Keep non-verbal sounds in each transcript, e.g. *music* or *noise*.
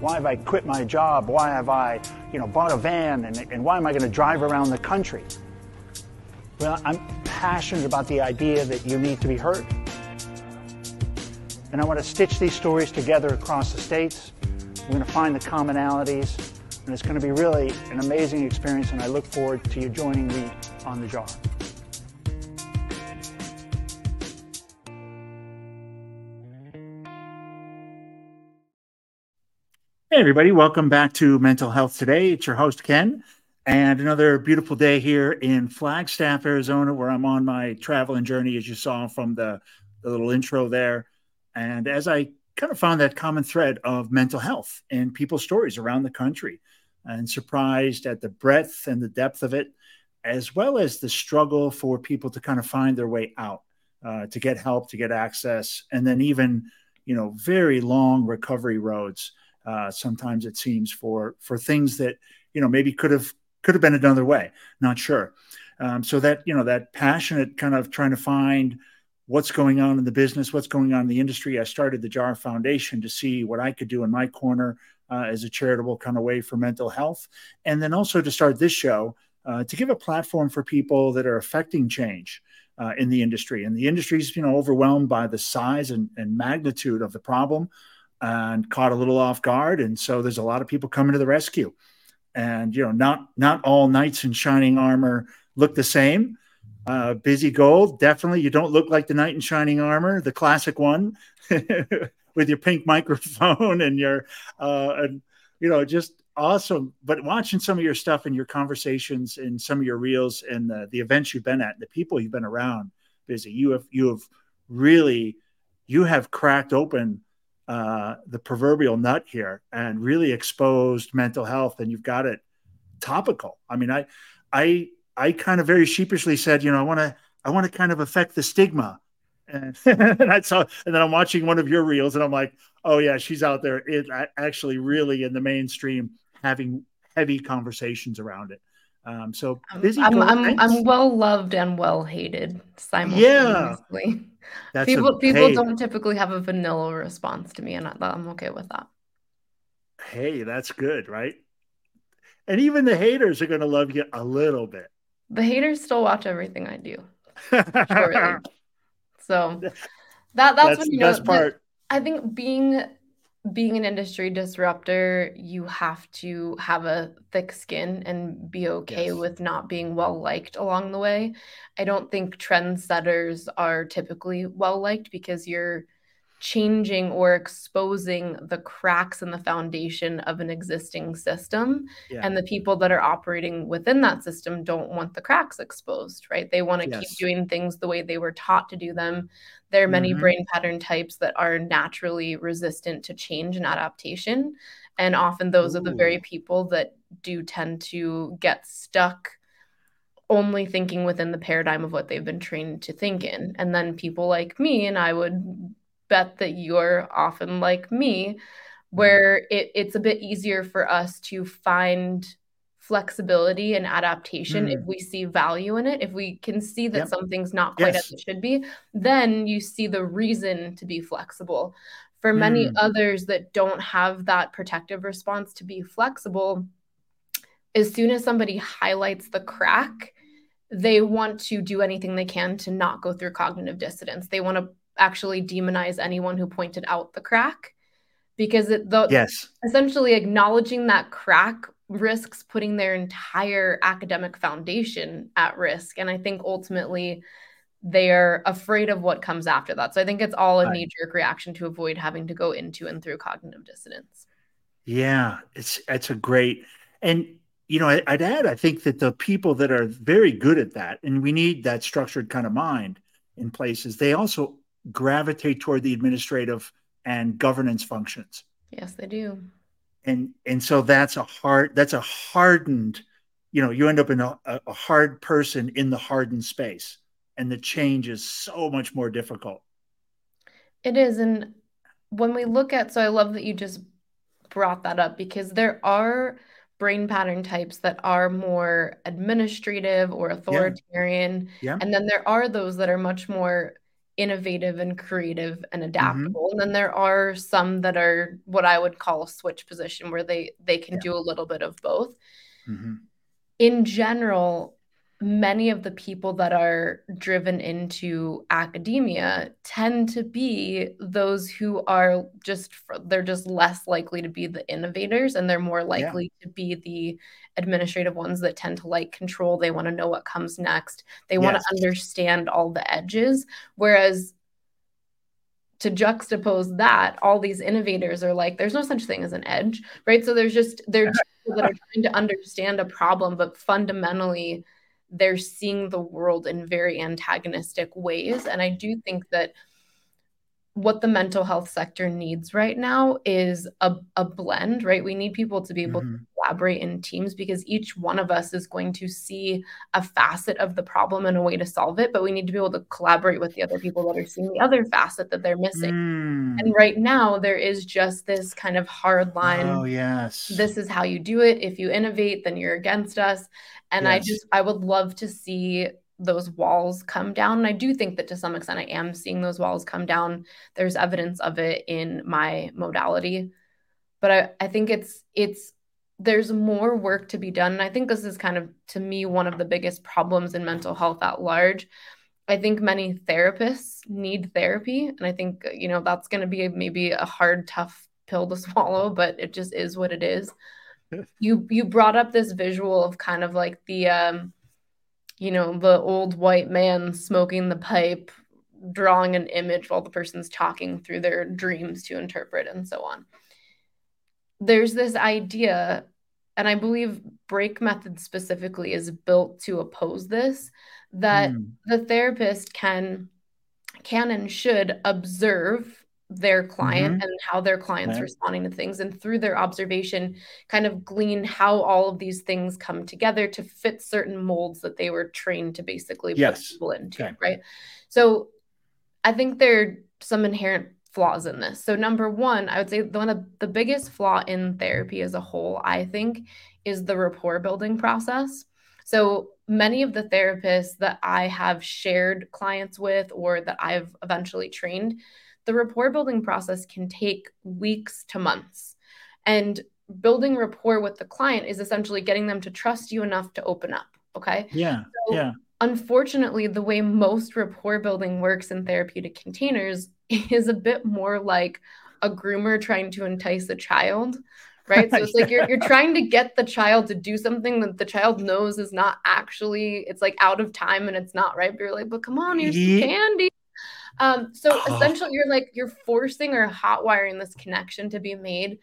Why have I quit my job? Why have I, you know, bought a van? And, and why am I going to drive around the country? Well, I'm passionate about the idea that you need to be heard. And I want to stitch these stories together across the states. We're going to find the commonalities, and it's going to be really an amazing experience, and I look forward to you joining me on the jar. Hey, everybody, welcome back to Mental Health Today. It's your host, Ken, and another beautiful day here in Flagstaff, Arizona, where I'm on my traveling journey, as you saw from the, the little intro there. And as I kind of found that common thread of mental health and people's stories around the country, and surprised at the breadth and the depth of it, as well as the struggle for people to kind of find their way out, uh, to get help, to get access, and then even, you know, very long recovery roads uh, sometimes it seems for for things that you know maybe could have could have been another way. Not sure. Um, so that you know that passionate kind of trying to find what's going on in the business, what's going on in the industry. I started the JAR Foundation to see what I could do in my corner uh, as a charitable kind of way for mental health, and then also to start this show uh, to give a platform for people that are affecting change. Uh, in the industry, and the industry is, you know, overwhelmed by the size and, and magnitude of the problem, and caught a little off guard. And so there's a lot of people coming to the rescue. And you know, not not all knights in shining armor look the same. Uh, Bizzie Gold, definitely. You don't look like the knight in shining armor, the classic one, *laughs* with your pink microphone *laughs* and your, uh, and you know, just awesome. But watching some of your stuff and your conversations and some of your reels and the, the events you've been at, the people you've been around, Bizzie. You have you have really you have cracked open uh, the proverbial nut here and really exposed mental health, and you've got it topical. I mean, I, I, I kind of very sheepishly said, you know, I want to, I want to kind of affect the stigma. *laughs* And, I saw, and then I'm watching one of your reels, and I'm like, oh yeah, she's out there. It actually really in the mainstream having heavy conversations around it. Um, so Bizzie. I'm, I'm, I'm, well loved and well hated simultaneously. Yeah. *laughs* That's people a, people hey, don't typically have a vanilla response to me, and I'm okay with that. Hey, that's good, right? And even the haters are going to love you a little bit. The haters still watch everything I do. *laughs* so that that's, that's when you know, Best part. I think being being an industry disruptor, you have to have a thick skin and be okay yes. with not being well liked along the way. I don't think trendsetters are typically well liked because you're changing or exposing the cracks in the foundation of an existing system. Yeah. And the people that are operating within that system don't want the cracks exposed, right? They want to yes. keep doing things the way they were taught to do them. There are many mm-hmm. brain pattern types that are naturally resistant to change and adaptation. And often those Ooh. are the very people that do tend to get stuck only thinking within the paradigm of what they've been trained to think in. And then people like me, and I would bet that you're often like me, mm-hmm. where it, it's a bit easier for us to find flexibility and adaptation mm. if we see value in it if we can see that yep. something's not quite yes. as it should be then you see the reason to be flexible for many mm. others that don't have that protective response to be flexible as soon as somebody highlights the crack they want to do anything they can to not go through cognitive dissonance they want to actually demonize anyone who pointed out the crack because it the yes essentially acknowledging that crack risks putting their entire academic foundation at risk and i think ultimately they're afraid of what comes after that so i think it's all a knee jerk reaction to avoid having to go into and through cognitive dissonance yeah it's it's a great and you know I, i'd add i think that the people that are very good at that and we need that structured kind of mind in places they also gravitate toward the administrative and governance functions. Yes, they do. And and so that's a hard that's a hardened, you know, you end up in a, a hard person in the hardened space, and the change is so much more difficult. It is, and when we look at, so I love that you just brought that up because there are brain pattern types that are more administrative or authoritarian, yeah. Yeah. and then there are those that are much more innovative and creative and mm-hmm. adaptable mm-hmm. and then there are some that are what i would call a switch position where they they can yeah. do a little bit of both mm-hmm. in general many of the people that are driven into academia tend to be those who are just they're just less likely to be the innovators and they're more likely yeah. to be the administrative ones that tend to like control they want to know what comes next they yes. want to understand all the edges whereas to juxtapose that all these innovators are like there's no such thing as an edge right so there's just they're uh-huh. people that are trying to understand a problem but fundamentally they're seeing the world in very antagonistic ways. And I do think that what the mental health sector needs right now is a, a blend, right? We need people to be able mm-hmm. to collaborate in teams because each one of us is going to see a facet of the problem and a way to solve it. But we need to be able to collaborate with the other people that are seeing the other facet that they're missing. Mm. And right now, there is just this kind of hard line. Oh, yes. This is how you do it. If you innovate, then you're against us. And yes. I just, I would love to see those walls come down. And I do think that to some extent I am seeing those walls come down. There's evidence of it in my modality. But I, I think it's it's there's more work to be done. And I think this is kind of to me one of the biggest problems in mental health at large. I think many therapists need therapy. And I think, you know, that's going to be maybe a hard, tough pill to *laughs* swallow, but it just is what it is. *laughs* you you brought up this visual of kind of like the um you know, the old white man smoking the pipe, drawing an image while the person's talking through their dreams to interpret and so on. There's this idea, and I believe break method specifically is built to oppose this, that mm. the therapist can can and should observe their client mm-hmm. and how their clients okay. responding to things and through their observation kind of glean how all of these things come together to fit certain molds that they were trained to basically yes. put people into okay. right so i think there are some inherent flaws in this so number one i would say the one of the biggest flaw in therapy as a whole i think is the rapport building process so many of the therapists that i have shared clients with or that i've eventually trained the rapport building process can take weeks to months. And building rapport with the client is essentially getting them to trust you enough to open up. Okay. Yeah. So yeah. Unfortunately, the way most rapport building works in therapeutic containers *laughs* is a bit more like a groomer trying to entice a child right so it's like you're, you're *laughs* trying to get the child to do something that the child knows is not actually it's like out of time and it's not right but you're like but come on here's some candy um, so oh. *gasps* essentially, you're like you're forcing or hot wiring this connection to be made,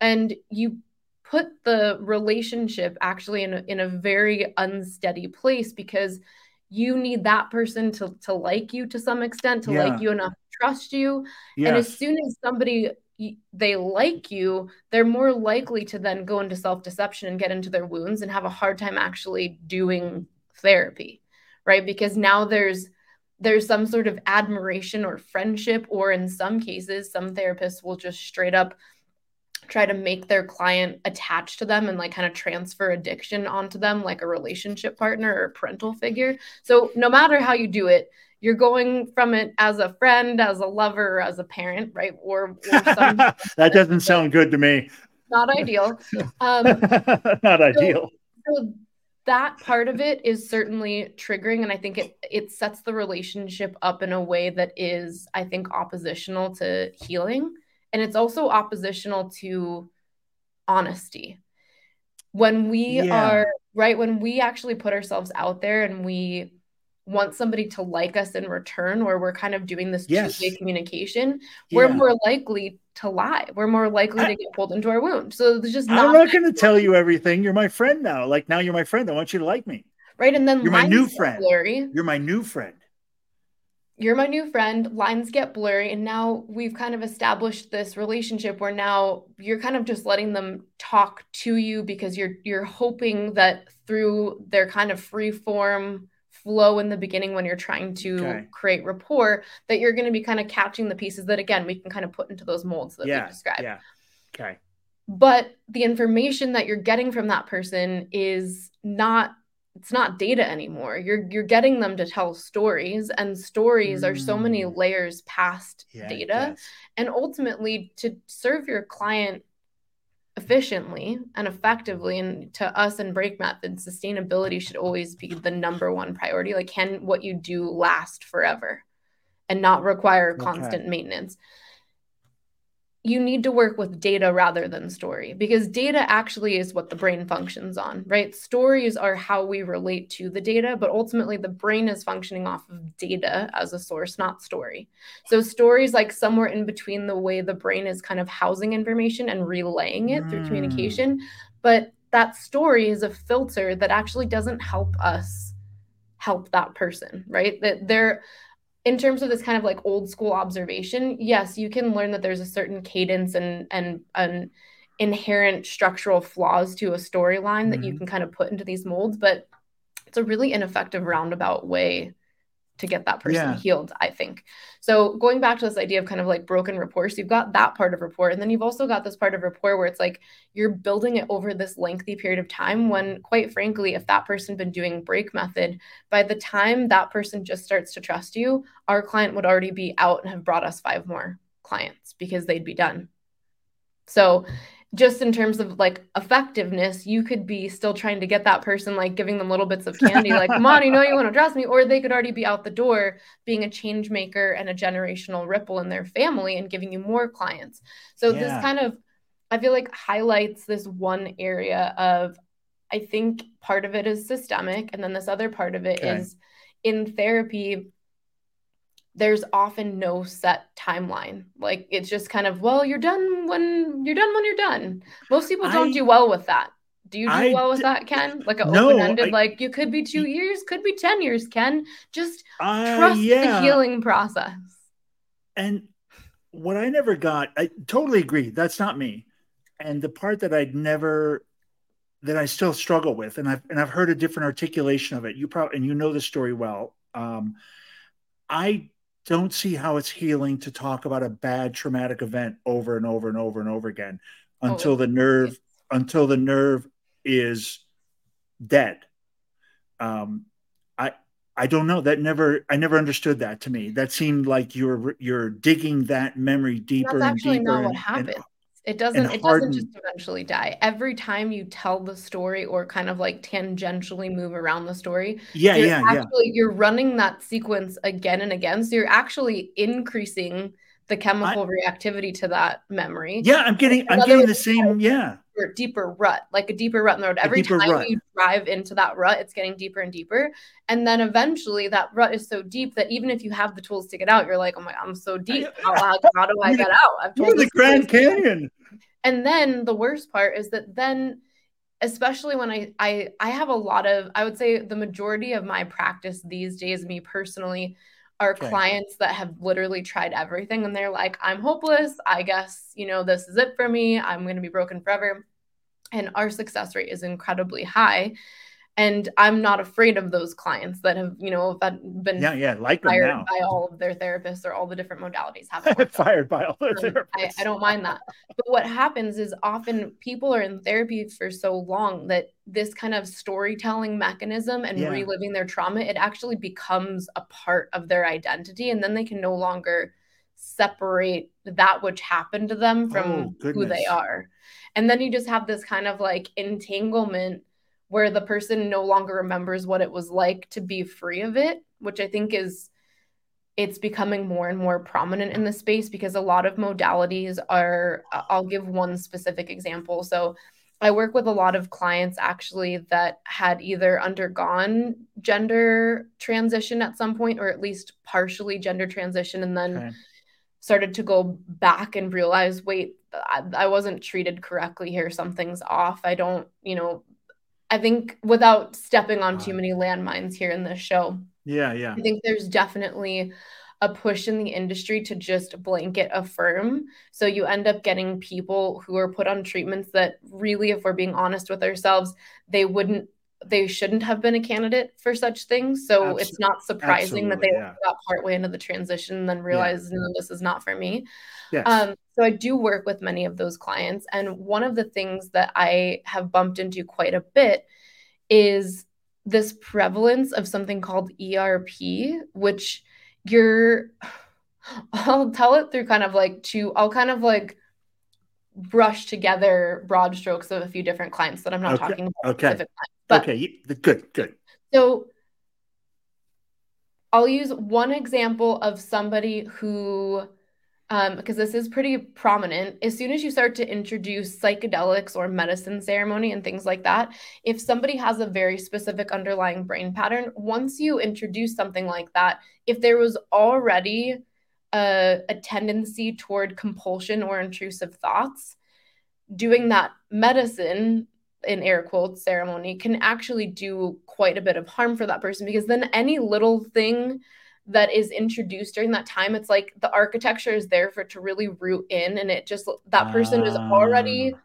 and you put the relationship actually in a, in a very unsteady place because you need that person to to like you to some extent, to yeah. like you enough to trust you, yes. and as soon as somebody they like you, they're more likely to then go into self deception and get into their wounds and have a hard time actually doing therapy, right? Because now there's there's some sort of admiration or friendship, or in some cases, some therapists will just straight up try to make their client attached to them and like kind of transfer addiction onto them like a relationship partner or parental figure. So no matter how you do it, you're going from it as a friend, as a lover, as a parent, right? Or, or *laughs* that doesn't sound good to me. Not ideal. *laughs* Um, Not ideal. so that part of it is certainly triggering and i think it it sets the relationship up in a way that is i think oppositional to healing and it's also oppositional to honesty when we yeah. are right when we actually put ourselves out there and we want somebody to like us in return or we're kind of doing this yes. two-way communication yeah. we're more likely to lie. We're more likely I, to get pulled into our wound. So it's just not i'm not going to tell you everything. You're my friend now. Like now you're my friend. I want you to like me. Right and then you're my new friend. blurry. you're my new friend. You're my new friend. Lines get blurry and now we've kind of established this relationship where now you're kind of just letting them talk to you because you're you're hoping that through their kind of free form flow in the beginning when you're trying to okay. create rapport that you're going to be kind of catching the pieces that again we can kind of put into those molds that yeah, we described. Yeah. Okay. But the information that you're getting from that person is not it's not data anymore. You're you're getting them to tell stories and stories mm. are so many mm. layers past yeah, data. And ultimately to serve your client efficiently and effectively and to us in break method sustainability should always be the number one priority like can what you do last forever and not require constant okay. maintenance you need to work with data rather than story because data actually is what the brain functions on, right? Stories are how we relate to the data, but ultimately the brain is functioning off of data as a source, not story. So, stories like somewhere in between the way the brain is kind of housing information and relaying it mm. through communication. But that story is a filter that actually doesn't help us help that person, right? That they're in terms of this kind of like old school observation, yes, you can learn that there's a certain cadence and and an inherent structural flaws to a storyline mm-hmm. that you mm-hmm. can kind of put into these molds, but it's a really ineffective roundabout way to get that person yeah. healed, I think. So going back to this idea of kind of like broken rapport, so you've got that part of rapport, and then you've also got this part of rapport where it's like you're building it over this lengthy period of time. When, quite frankly, if that person been doing break method, by the time that person just starts to trust you, our client would already be out and have brought us five more clients because they'd be done. So just in terms of like effectiveness, you could be still trying to get that person, like giving them little bits of candy, like, *laughs* come on, you know, you want to trust me. Or they could already be out the door being a change maker and a generational ripple in their family and giving you more clients. So yeah. this kind of, I feel like highlights this one area of, I think part of it is systemic. And then this other part of it okay. is in therapy, there's often no set timeline. Like it's just kind of, well, you're done when you're done when you're done. Most people don't I, do well with that. Do you do I, well with that, Ken? Like an no, open-ended, I, like you could be two years, could be 10 years, Ken. Just uh, trust yeah. the healing process. And what I never got, I totally agree. That's not me. And the part that I'd never that I still struggle with, and I've and I've heard a different articulation of it. You probably and you know the story well. Um, I don't see how it's healing to talk about a bad traumatic event over and over and over and over again oh, until oh, the nerve until the nerve is dead. Um i i don't know. That never i never understood that to me. That seemed like you're you're digging that memory deeper That's and deeper not and, what happened and, it doesn't it doesn't just eventually die. Every time you tell the story or kind of like tangentially move around the story, yeah, yeah, actually, yeah. You're running that sequence again and again. So you're actually increasing the chemical I, reactivity to that memory. Yeah, I'm getting I'm getting the same, yeah. Deeper rut, like a deeper rut in the road. Every time rut. you drive into that rut, it's getting deeper and deeper. And then eventually that rut is so deep that even if you have the tools to get out, you're like, oh my, I'm so deep. How, how, *laughs* how do I get out? I've told the Grand Canyon. And then the worst part is that then especially when I, I I have a lot of I would say the majority of my practice these days, me personally, are okay. clients that have literally tried everything and they're like, I'm hopeless. I guess, you know, this is it for me. I'm going to be broken forever. And our success rate is incredibly high and I'm not afraid of those clients that have, you know, that been yeah, yeah, like fired by all of their therapists or all the different modalities have *laughs* fired by all their um, therapists. I, I, don't mind that. But what happens is often people are in therapy for so long that this kind of storytelling mechanism and yeah. reliving their trauma, it actually becomes a part of their identity, and then they can no longer separate that which happened to them from oh, who they are. And then you just have this kind of like entanglement where the person no longer remembers what it was like to be free of it, which I think is it's becoming more and more prominent in the space because a lot of modalities are I'll give one specific example. So I work with a lot of clients actually that had either undergone gender transition at some point or at least partially gender transition and then okay. started to go back and realize wait I, I wasn't treated correctly here something's off I don't you know I think without stepping on too many landmines here in this show. Yeah, yeah. I think there's definitely a push in the industry to just blanket affirm. So you end up getting people who are put on treatments that really, if we're being honest with ourselves, they wouldn't they shouldn't have been a candidate for such things. So Absolutely. it's not surprising Absolutely, that they yeah. got partway into the transition and then realized, yeah. no, this is not for me. Yes. Um, so I do work with many of those clients. And one of the things that I have bumped into quite a bit is this prevalence of something called ERP, which you're, *sighs* I'll tell it through kind of like two, I'll kind of like brush together broad strokes of a few different clients that I'm not okay. talking about. Okay. Clients, but, okay. Good. Good. So I'll use one example of somebody who um, because this is pretty prominent. As soon as you start to introduce psychedelics or medicine ceremony and things like that, if somebody has a very specific underlying brain pattern, once you introduce something like that, if there was already a, a tendency toward compulsion or intrusive thoughts, doing that medicine in air quotes ceremony can actually do quite a bit of harm for that person because then any little thing that is introduced during that time it's like the architecture is there for to really root in and it just that person is already ah.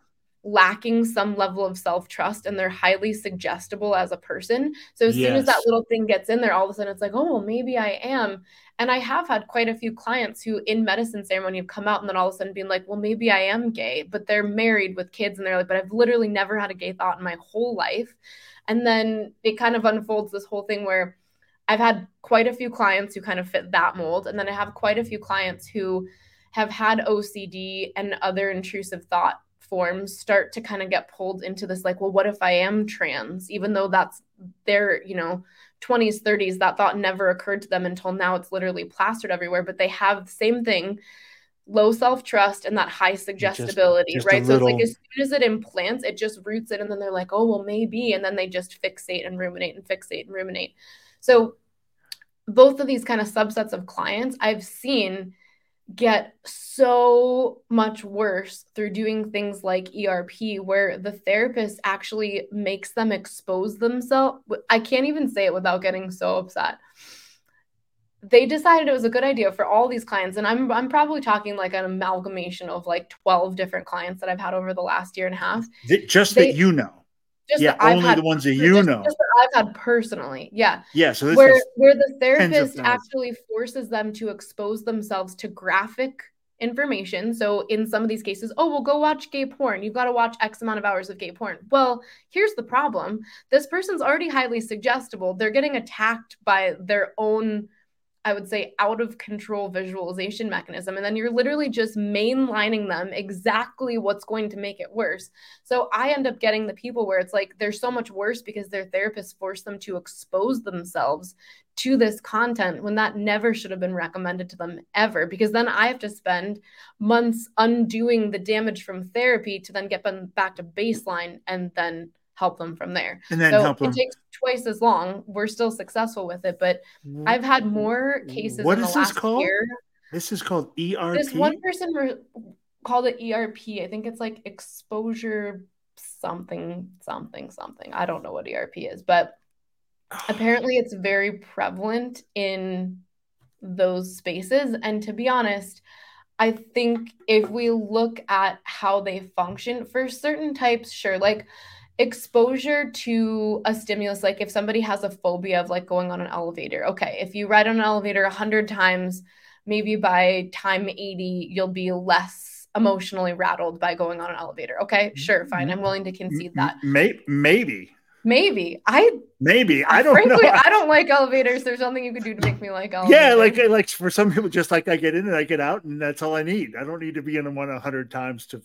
Lacking some level of self-trust and they're highly suggestible as a person so as yes. soon as that little thing gets in there all of a sudden it's like oh well maybe i am and i have had quite a few clients who in medicine ceremony have come out and then all of a sudden being like well maybe i am gay but they're married with kids and they're like but i've literally never had a gay thought in my whole life and then it kind of unfolds this whole thing where I've had quite a few clients who kind of fit that mold. And then I have quite a few clients who have had OCD and other intrusive thought forms start to kind of get pulled into this like, well, what if I am trans? Even though that's their, you know, 20s, 30s, that thought never occurred to them until now it's literally plastered everywhere. But they have the same thing low self trust and that high suggestibility, just, just right? So little... it's like as soon as it implants, it just roots it, and then they're like, oh, well, maybe. And then they just fixate and ruminate and fixate and ruminate. So both of these kind of subsets of clients I've seen get so much worse through doing things like ERP, where the therapist actually makes them expose themselves. I can't even say it without getting so upset. They decided it was a good idea for all these clients, and I'm I'm probably talking like an amalgamation of like 12 different clients that I've had over the last year and a half. Just they, that you know. Just yeah, only had, the ones that you just, know. Just that I've had personally. Yeah. Yeah. So where where the therapist actually forces them to expose themselves to graphic information. So in some of these cases, oh, well, go watch gay porn. You've got to watch X amount of hours of gay porn. Well, here's the problem. This person's already highly suggestible. They're getting attacked by their own I would say, out of control visualization mechanism. And then you're literally just mainlining them exactly what's going to make it worse. So I end up getting the people where it's like they're so much worse because their therapist forced them to expose themselves to this content when that never should have been recommended to them ever. Because then I have to spend months undoing the damage from therapy to then get them back to baseline and then help them from there. And then so help them. It takes twice as long. We're still successful with it, but I've had more cases. What is this called? Year. This is called ERP. This one person re- called it ERP. I think it's like exposure something, something, something. I don't know what ERP is, but apparently it's very prevalent in those spaces. And to be honest, I think if we look at how they function for certain types, sure, like exposure to a stimulus like if somebody has a phobia of like going on an elevator. Okay if you ride on an elevator 100 times maybe by time 80 you'll be less emotionally rattled by going on an elevator. Okay mm-hmm. sure fine. I'm willing to mm-hmm. concede that. Maybe maybe. Maybe. I maybe. I don't frankly know. i don't like elevators. There's nothing you can do to make me like *laughs* elevators. yeah like like for some people just like i get in and i get out and that's all i need. I don't need to be in one 100 times to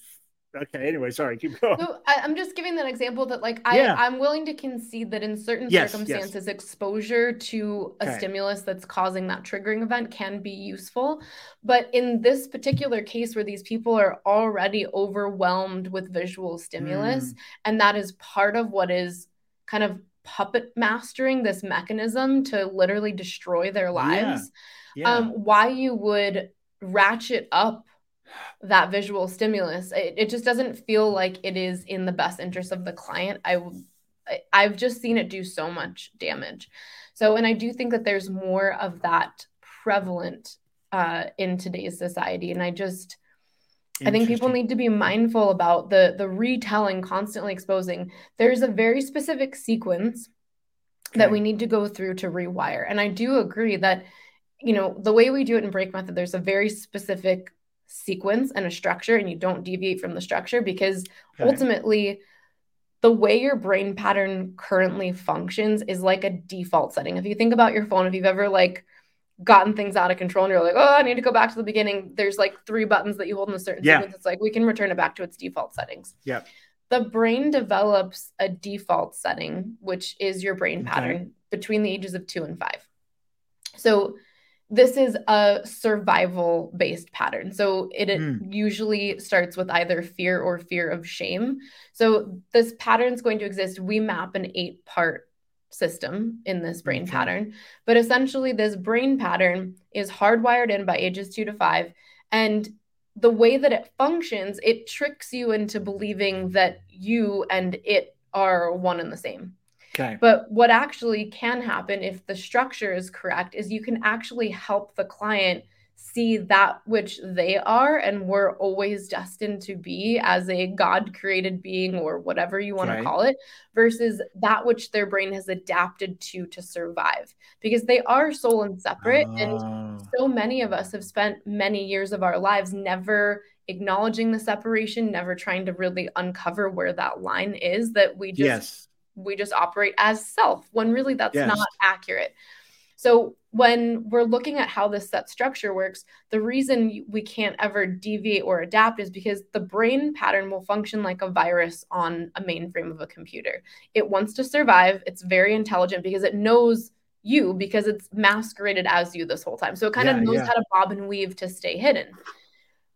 okay anyway sorry keep going so I, am just giving that example that like i yeah. i'm willing to concede that in certain yes, circumstances yes. exposure to a okay. stimulus that's causing that triggering event can be useful but in this particular case where these people are already overwhelmed with visual stimulus mm. and that is part of what is kind of puppet mastering this mechanism to literally destroy their lives yeah. Yeah. um why you would ratchet up that visual stimulus it, it just doesn't feel like it is in the best interest of the client i i've just seen it do so much damage so and i do think that there's more of that prevalent uh, in today's society and i just I think people need to be mindful about the the retelling, constantly exposing. There's a very specific sequence okay. that we need to go through to rewire. And I do agree that, you know, the way we do it in break method, there's a very specific sequence and a structure and you don't deviate from the structure because okay. ultimately the way your brain pattern currently functions is like a default setting. If you think about your phone, if you've ever like gotten things out of control and you're like, oh, I need to go back to the beginning, there's like three buttons that you hold in a certain yeah. sequence. It's like we can return it back to its default settings. Yeah. The brain develops a default setting, which is your brain okay. pattern between the ages of two and five. So this is a survival based pattern. So it, it mm. usually starts with either fear or fear of shame. So this pattern is going to exist. We map an eight part system in this brain okay. pattern. But essentially, this brain pattern is hardwired in by ages two to five. And the way that it functions, it tricks you into believing that you and it are one and the same. Okay. But what actually can happen if the structure is correct is you can actually help the client see that which they are and were always destined to be as a God created being or whatever you want right. to call it, versus that which their brain has adapted to to survive. Because they are soul and separate. And ah. so many of us have spent many years of our lives never acknowledging the separation, never trying to really uncover where that line is that we just. Yes we just operate as self when really that's yes. not accurate. So when we're looking at how this set structure works, the reason we can't ever deviate or adapt is because the brain pattern will function like a virus on a mainframe of a computer. It wants to survive. It's very intelligent because it knows you because it's masqueraded as you this whole time. So it kind yeah, of knows yeah. how to bob and weave to stay hidden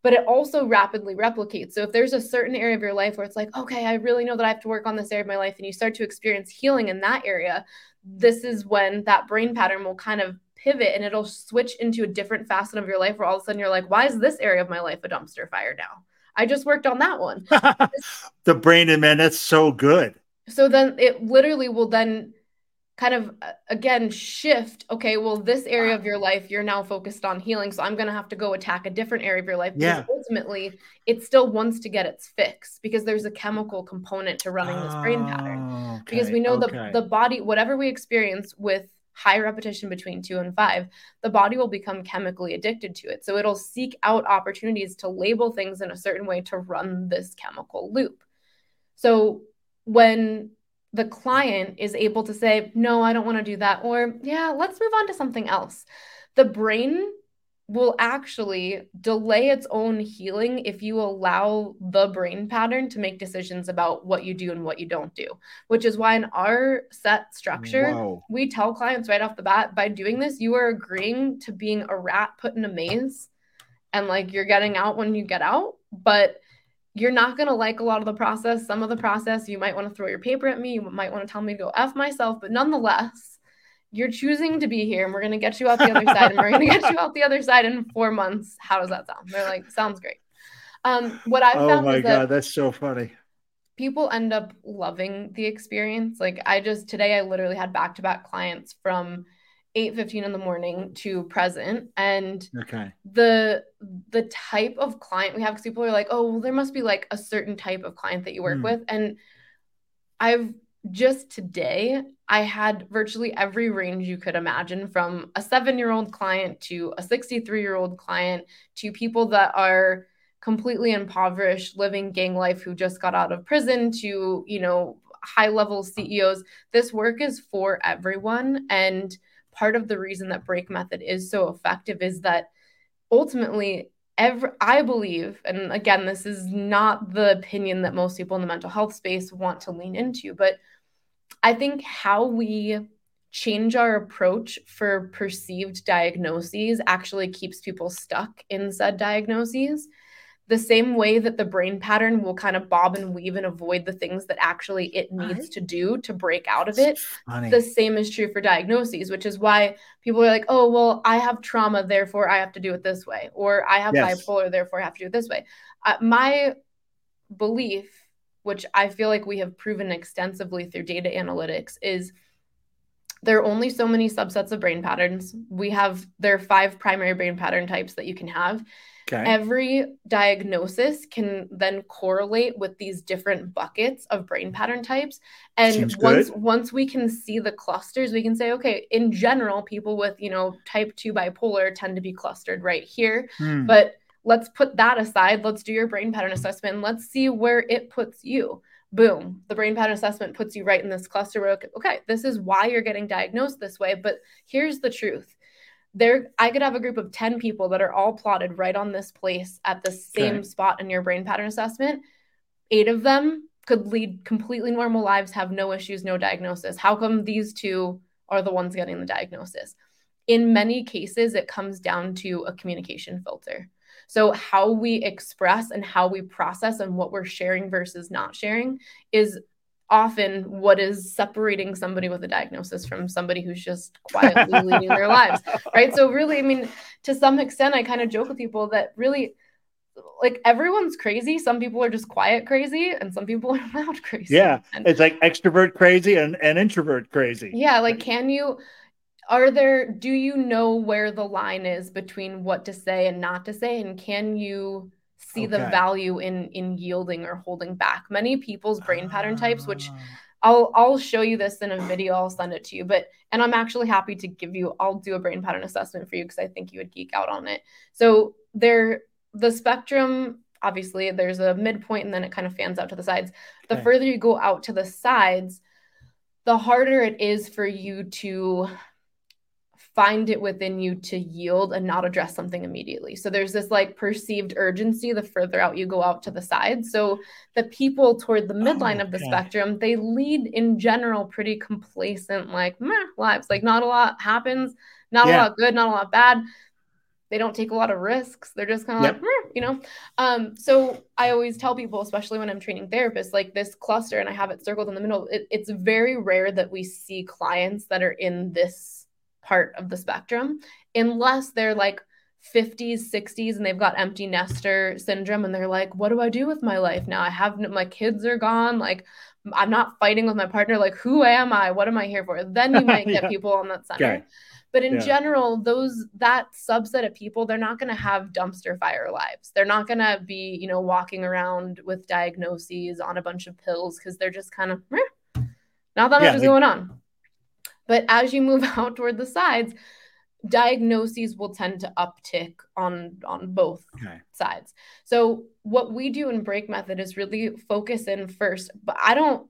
but it also rapidly replicates. So if there's a certain area of your life where it's like, okay, I really know that I have to work on this area of my life, and you start to experience healing in that area, this is when that brain pattern will kind of pivot and it'll switch into a different facet of your life where all of a sudden you're like, why is this area of my life a dumpster fire now? I just worked on that one. *laughs* the brain and man, that's so good. So then it literally will then kind of uh, again shift okay well this area of your life you're now focused on healing so i'm going to have to go attack a different area of your life yeah. ultimately it still wants to get its fix because there's a chemical component to running this brain pattern oh, okay. because we know okay. the the body whatever we experience with high repetition between 2 and 5 the body will become chemically addicted to it so it'll seek out opportunities to label things in a certain way to run this chemical loop so when the client is able to say, no, I don't want to do that. Or, yeah, let's move on to something else. The brain will actually delay its own healing if you allow the brain pattern to make decisions about what you do and what you don't do, which is why in our set structure, Whoa. we tell clients right off the bat by doing this, you are agreeing to being a rat put in a maze and like you're getting out when you get out. But you're not going to like a lot of the process. Some of the process, you might want to throw your paper at me. You might want to tell me to go F myself. But nonetheless, you're choosing to be here and we're going to get you out the other side and we're going to get you *laughs* out the other side in four months. How does that sound? They're like, sounds great. Um, what I oh found Oh my God, that that's so funny. People end up loving the experience. Like I just, today, I literally had back to back clients from 8 15 in the morning to present. And okay. the the type of client we have because people are like oh well there must be like a certain type of client that you work mm. with. And i've just today i had virtually every range you could imagine from a seven year old client to a 63 year old client to people that are completely impoverished living gang life who just got out of prison to you know high level ceos this work is for everyone. And part of the reason that break method is so effective is that ultimately every i believe and again this is not the opinion that most people in the mental health space want to lean into but i think how we change our approach for perceived diagnoses actually keeps people stuck in said diagnoses the same way that the brain pattern will kind of bob and weave and avoid the things that actually it needs to do to break out of it. The same is true for diagnoses, which is why people are like, oh, well, I have trauma, therefore I have to do it this way, or I have yes. bipolar, therefore I have to do it this way. Uh, my belief, which I feel like we have proven extensively through data analytics, is there are only so many subsets of brain patterns. We have there are five primary brain pattern types that you can have. Okay. Every diagnosis can then correlate with these different buckets of brain pattern types. And Seems once good. once we can see the clusters, we can say, okay, in general, people with, you know, type 2 bipolar tend to be clustered right here. Hmm. But let's put that aside. Let's do your brain pattern assessment and let's see where it puts you. Boom, the brain pattern assessment puts you right in this cluster where, okay, this is why you're getting diagnosed this way. But here's the truth there I could have a group of 10 people that are all plotted right on this place at the same okay. spot in your brain pattern assessment. Eight of them could lead completely normal lives, have no issues, no diagnosis. How come these two are the ones getting the diagnosis? In many cases, it comes down to a communication filter. So, how we express and how we process and what we're sharing versus not sharing is often what is separating somebody with a diagnosis from somebody who's just *laughs* quietly leading their lives. Right. So, really, I mean, to some extent, I kind of joke with people that really like everyone's crazy. Some people are just quiet crazy, and some people are *laughs* loud crazy. Yeah. And, it's like extrovert crazy and, and introvert crazy. Yeah. Like, can you, are there, do you know where the line is between what to say and not to say? And can you, see okay. the value in in yielding or holding back. Many people's brain pattern types, which ah. I'll I'll show you this in a video. I'll send it to you. But and I'm actually happy to give you. I'll do a brain pattern assessment for you because I think you would geek out on it. So there, the spectrum. Obviously, there's a midpoint and then it kind of fans out to the sides. The okay. further you go out to the sides, the harder it is for you to find it within you to yield and not address something immediately. So there's this like perceived urgency the further out you go out to the side. So the people toward the midline oh, of the spectrum, they lead in general pretty complacent, like meh, lives. Like not a lot happens, not yeah. a lot good, not a lot bad. They don't take a lot of risks. They're just kind of yep. like, meh, you know. Um, so I always tell people, especially when I'm training therapists, like this cluster, and I have it circled in the middle. It, it's very rare that we see clients that are in this part of the spectrum unless they're like 50s 60s and they've got empty nester syndrome and they're like what do i do with my life now i have my kids are gone like i'm not fighting with my partner like who am i what am i here for then you *laughs* might get yeah. people on that center okay. but in yeah. general those that subset of people they're not going to have dumpster fire lives they're not going to be you know walking around with diagnoses on a bunch of pills because they're just kind of not that much yeah, is going on but as you move *laughs* out toward the sides, diagnoses will tend to uptick on on both okay. sides. So what we do in break method is really focus in first, but I don't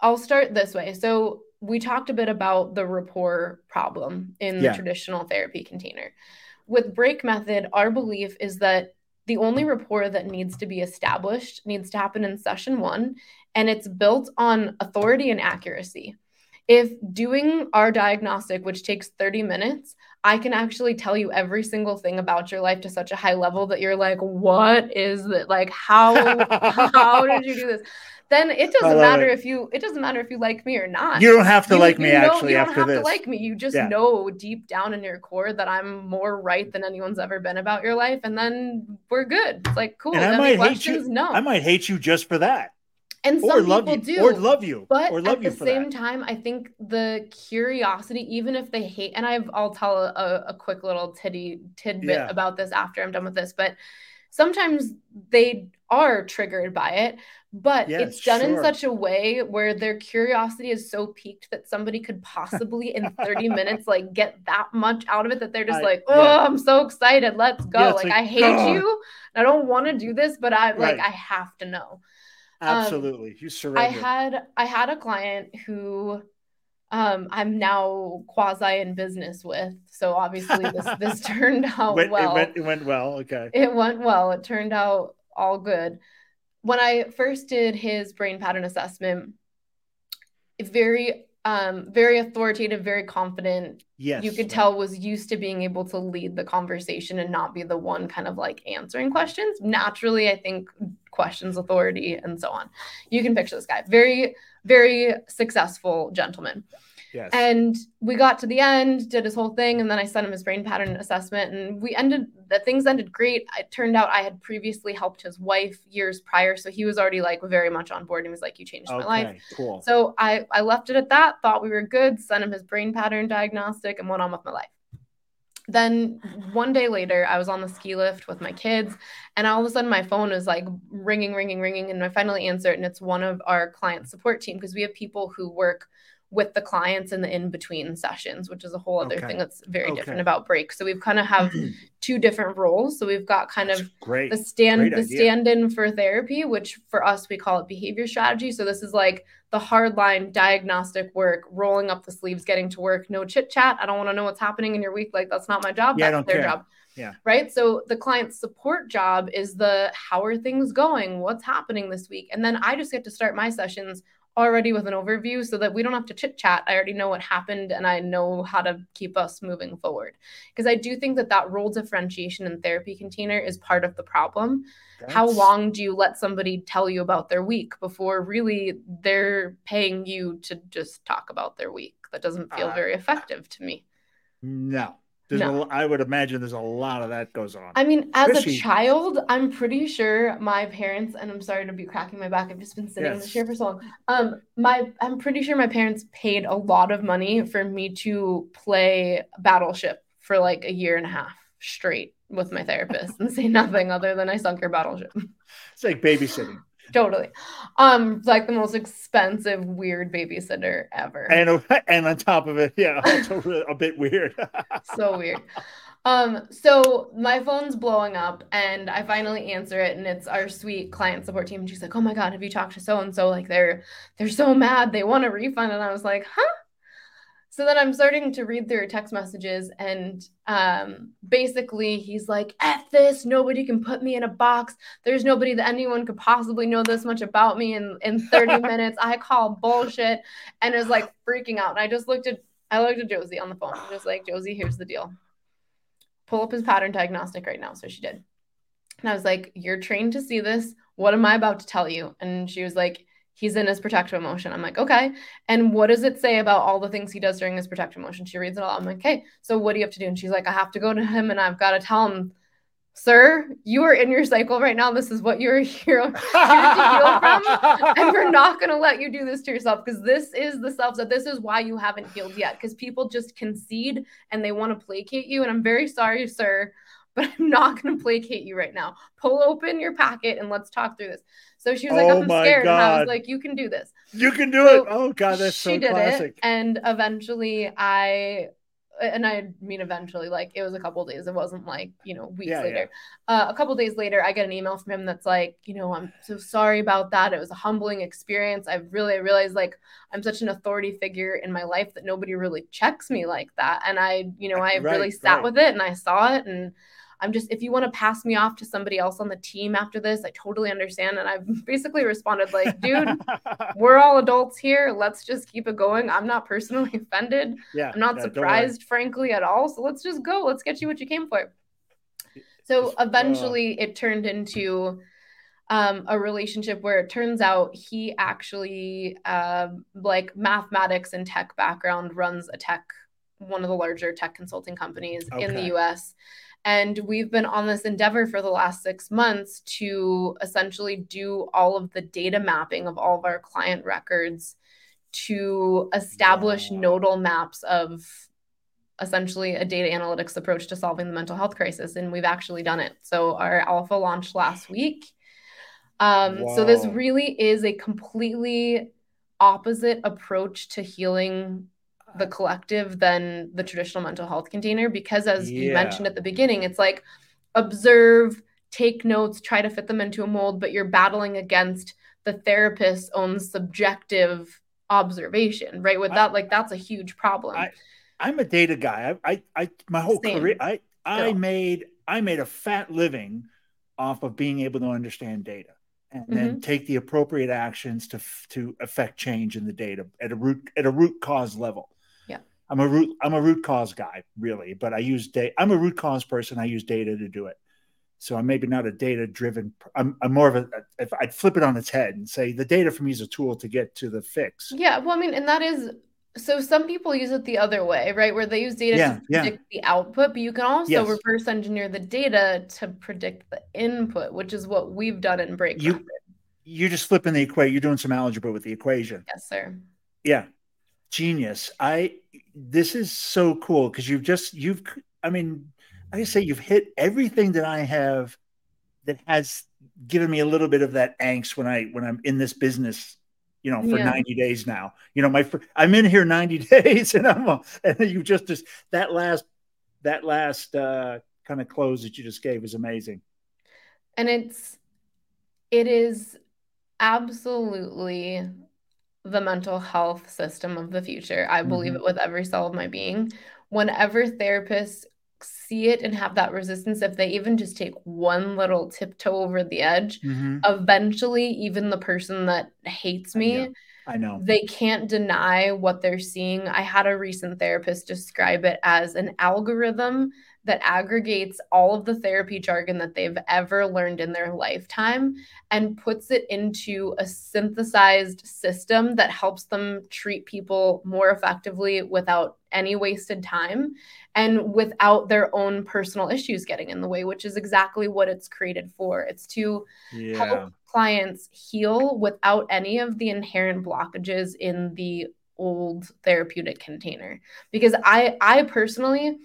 I'll start this way. So we talked a bit about the rapport problem in yeah. the traditional therapy container. With break method, our belief is that the only rapport that needs to be established needs to happen in session 1 and it's built on authority and accuracy if doing our diagnostic, which takes 30 minutes, I can actually tell you every single thing about your life to such a high level that you're like, what is it? Like, how how did you do this? Then it doesn't matter it. if you it doesn't matter if you like me or not. You don't have to you, like me know, actually you don't have this. To like me. You just yeah. know deep down in your core that I'm more right than anyone's ever been about your life. And then we're good. It's like cool. And I might hate you. No. I might hate you just for that and some people you, do or love you but or love you. at the same that. time i think the curiosity even if they hate and I've, i'll tell a, a quick little tiddy tidbit yeah. about this after i'm done with this but sometimes they are triggered by it but yes, it's done sure. in such a way where their curiosity is so piqued that somebody could possibly in 30 *laughs* minutes like get that much out of it that they're just I, like oh yeah. i'm so excited let's go yeah, like, like, i hate you i don't want to do this but i right. like i have to know Absolutely. Um, you surrender. I had I had a client who um, I'm now quasi in business with. So obviously this this *laughs* turned out went, well. It went, it went well. Okay. It went well. It turned out all good. When I first did his brain pattern assessment, very um, very authoritative, very confident. Yes. You could tell was used to being able to lead the conversation and not be the one kind of like answering questions. Naturally, I think questions authority and so on. You can picture this guy. Very, very successful gentleman. Yes. And we got to the end, did his whole thing, and then I sent him his brain pattern assessment, and we ended. The things ended great. It turned out I had previously helped his wife years prior, so he was already like very much on board. And he was like, "You changed okay, my life." Cool. So I I left it at that. Thought we were good. Sent him his brain pattern diagnostic, and went on with my life then one day later, I was on the ski lift with my kids, and all of a sudden my phone is like ringing, ringing, ringing, and I finally answer it, and it's one of our client support team because we have people who work with the clients in the in between sessions, which is a whole other okay. thing that's very okay. different about break. So we've kind of have *clears throat* two different roles. So we've got kind of great. the stand great the stand in for therapy, which for us we call it behavior strategy. So this is like the hardline diagnostic work, rolling up the sleeves, getting to work, no chit chat. I don't want to know what's happening in your week. Like that's not my job. Yeah, that's their care. job. Yeah. Right. So the client support job is the how are things going? What's happening this week? And then I just get to start my sessions already with an overview so that we don't have to chit chat. I already know what happened and I know how to keep us moving forward. Because I do think that that role differentiation in therapy container is part of the problem. That's... How long do you let somebody tell you about their week before really they're paying you to just talk about their week? That doesn't feel uh, very effective to me. No, there's no. a, I would imagine there's a lot of that goes on. I mean, as Especially... a child, I'm pretty sure my parents, and I'm sorry to be cracking my back. I've just been sitting yes. in the chair for so long. Um, my I'm pretty sure my parents paid a lot of money for me to play Battleship for like a year and a half straight with my therapist and say *laughs* nothing other than I sunk your Battleship. It's like babysitting totally. Um, like the most expensive weird babysitter ever. And *laughs* and on top of it, yeah, *laughs* also a bit weird. *laughs* so weird. Um, so my phone's blowing up and I finally answer it and it's our sweet client support team. And she's like, Oh my god, have you talked to so and so? Like they're they're so mad, they want a refund. And I was like, huh? So then I'm starting to read through text messages, and um, basically he's like, F this, nobody can put me in a box. There's nobody that anyone could possibly know this much about me in, in 30 *laughs* minutes. I call bullshit and is like freaking out. And I just looked at I looked at Josie on the phone. I'm just like, Josie, here's the deal. Pull up his pattern diagnostic right now. So she did. And I was like, You're trained to see this. What am I about to tell you? And she was like, he's in his protective emotion. I'm like, okay. And what does it say about all the things he does during his protective emotion? She reads it all. I'm like, okay, so what do you have to do? And she's like, I have to go to him and I've got to tell him, sir, you are in your cycle right now. This is what you're here, here to heal from. And we're not going to let you do this to yourself because this is the self that this is why you haven't healed yet. Because people just concede and they want to placate you. And I'm very sorry, sir, but I'm not going to placate you right now. Pull open your packet and let's talk through this. So she was like, oh I'm scared. God. And I was like, you can do this. You can do so it. Oh God, that's so did classic. It, and eventually I and I mean eventually, like it was a couple days. It wasn't like, you know, weeks yeah, later. Yeah. Uh, a couple days later, I get an email from him that's like, you know, I'm so sorry about that. It was a humbling experience. I really I realized like I'm such an authority figure in my life that nobody really checks me like that. And I, you know, I right, really sat right. with it and I saw it and I'm just, if you want to pass me off to somebody else on the team after this, I totally understand. And I've *laughs* basically responded like, dude, *laughs* we're all adults here. Let's just keep it going. I'm not personally *laughs* offended. Yeah. I'm not yeah, surprised, frankly, at all. So let's just go. Let's get you what you came for. So eventually uh... it turned into um, a relationship where it turns out he actually, uh, like mathematics and tech background, runs a tech, one of the larger tech consulting companies okay. in the US. And we've been on this endeavor for the last six months to essentially do all of the data mapping of all of our client records to establish nodal maps of essentially a data analytics approach to solving the mental health crisis. And we've actually done it. So our alpha launched last week. Um, wow. So this really is a completely opposite approach to healing the collective than the traditional mental health container because as yeah. you mentioned at the beginning it's like observe take notes try to fit them into a mold but you're battling against the therapist's own subjective observation right with that like that's a huge problem I, i'm a data guy i i, I my whole Same. career i i made i made a fat living off of being able to understand data and mm-hmm. then take the appropriate actions to to affect change in the data at a root at a root cause level I'm a root I'm a root cause guy, really, but I use data. I'm a root cause person. I use data to do it. So I'm maybe not a data driven. I'm, I'm more of a. If I'd flip it on its head and say the data for me is a tool to get to the fix. Yeah, well, I mean, and that is so. Some people use it the other way, right? Where they use data yeah, to predict yeah. the output, but you can also yes. reverse engineer the data to predict the input, which is what we've done in Break. You, you're just flipping the equation. You're doing some algebra with the equation. Yes, sir. Yeah, genius. I this is so cool because you've just you've I mean, like I say, you've hit everything that I have that has given me a little bit of that angst when I when I'm in this business, you know, for yeah. 90 days now. You know, my I'm in here 90 *laughs* days and I'm and you just just that last that last uh kind of close that you just gave is amazing. And it's it is absolutely the mental health system of the future. I believe mm-hmm. it with every cell of my being. Whenever therapists see it and have that resistance, if they even just take one little tiptoe over the edge, mm-hmm. eventually, even the person that hates me, I know they can't deny what they're seeing. I had a recent therapist describe it as an algorithm that aggregates all of the therapy jargon that they've ever learned in their lifetime and puts it into a synthesized system that helps them treat people more effectively without any wasted time and without their own personal issues getting in the way, which is exactly what it's created for. It's to yeah. help clients heal without any of the inherent blockages in the old therapeutic container because i i personally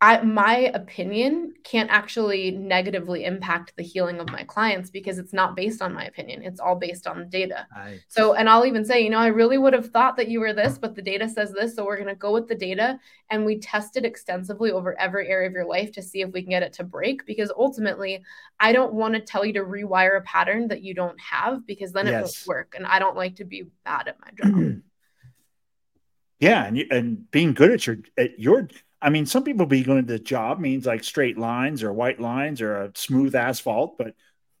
I, my opinion can't actually negatively impact the healing of my clients because it's not based on my opinion. It's all based on the data. Right. So, and I'll even say, you know, I really would have thought that you were this, but the data says this. So we're going to go with the data. And we test it extensively over every area of your life to see if we can get it to break. Because ultimately, I don't want to tell you to rewire a pattern that you don't have because then yes. it won't work. And I don't like to be bad at my *clears throat* job. yeah. And, and being good at your, at your, I mean, some people be going to the job means like straight lines or white lines or a smooth asphalt, but I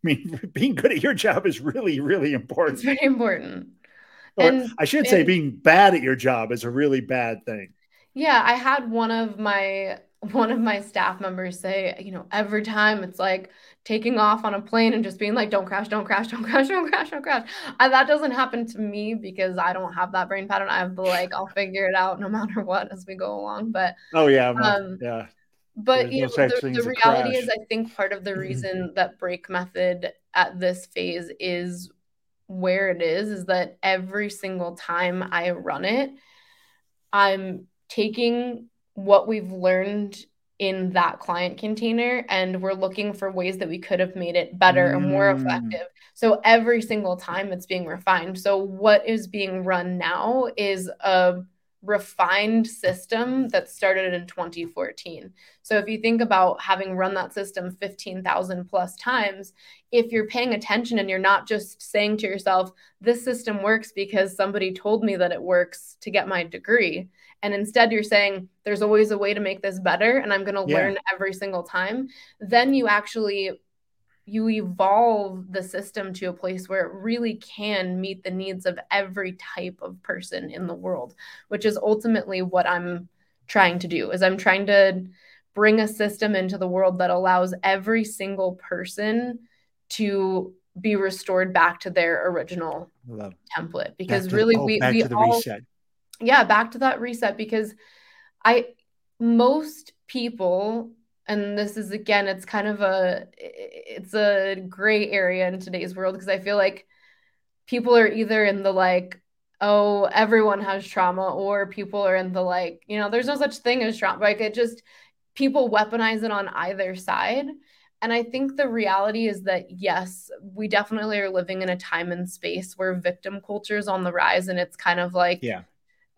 mean, *laughs* being good at your job is really, really important. It's very important. Or and, I should say, being bad at your job is a really bad thing. Yeah, I had one of my one of my staff members say, you know, every time it's like taking off on a plane and just being like, don't crash, don't crash, don't crash, don't crash, don't crash. And that doesn't happen to me because I don't have that brain pattern. I have the like, I'll figure it out no matter what as we go along. But oh yeah, um, yeah. But you know, the, the reality is, I think part of the *laughs* reason that break method at this phase is where it is, is that every single time I run it, I'm taking what we've learned in that client container and we're looking for ways that we could have made it better mm. and more mm. effective. So every single time it's being refined. So what is being run now is a refined system that started in 2014. So if you think about having run that system 15,000 plus times, if you're paying attention and you're not just saying to yourself, this system works because somebody told me that it works to get my degree, and instead you're saying there's always a way to make this better and i'm going to yeah. learn every single time then you actually you evolve the system to a place where it really can meet the needs of every type of person in the world which is ultimately what i'm trying to do is i'm trying to bring a system into the world that allows every single person to be restored back to their original template. Because to, really oh, we, we all reset. Yeah, back to that reset because I most people and this is again it's kind of a it's a gray area in today's world because I feel like people are either in the like oh everyone has trauma or people are in the like you know there's no such thing as trauma like it just people weaponize it on either side and I think the reality is that, yes, we definitely are living in a time and space where victim culture is on the rise. And it's kind of like, yeah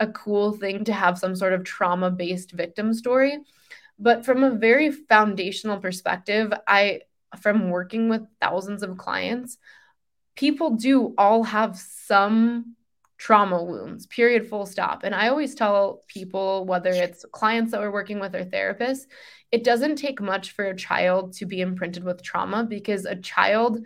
a cool thing to have some sort of trauma based victim story. But from a very foundational perspective, I, from working with thousands of clients, people do all have some trauma wounds, period, full stop. And I always tell people, whether it's clients that we're working with or therapists, it doesn't take much for a child to be imprinted with trauma because a child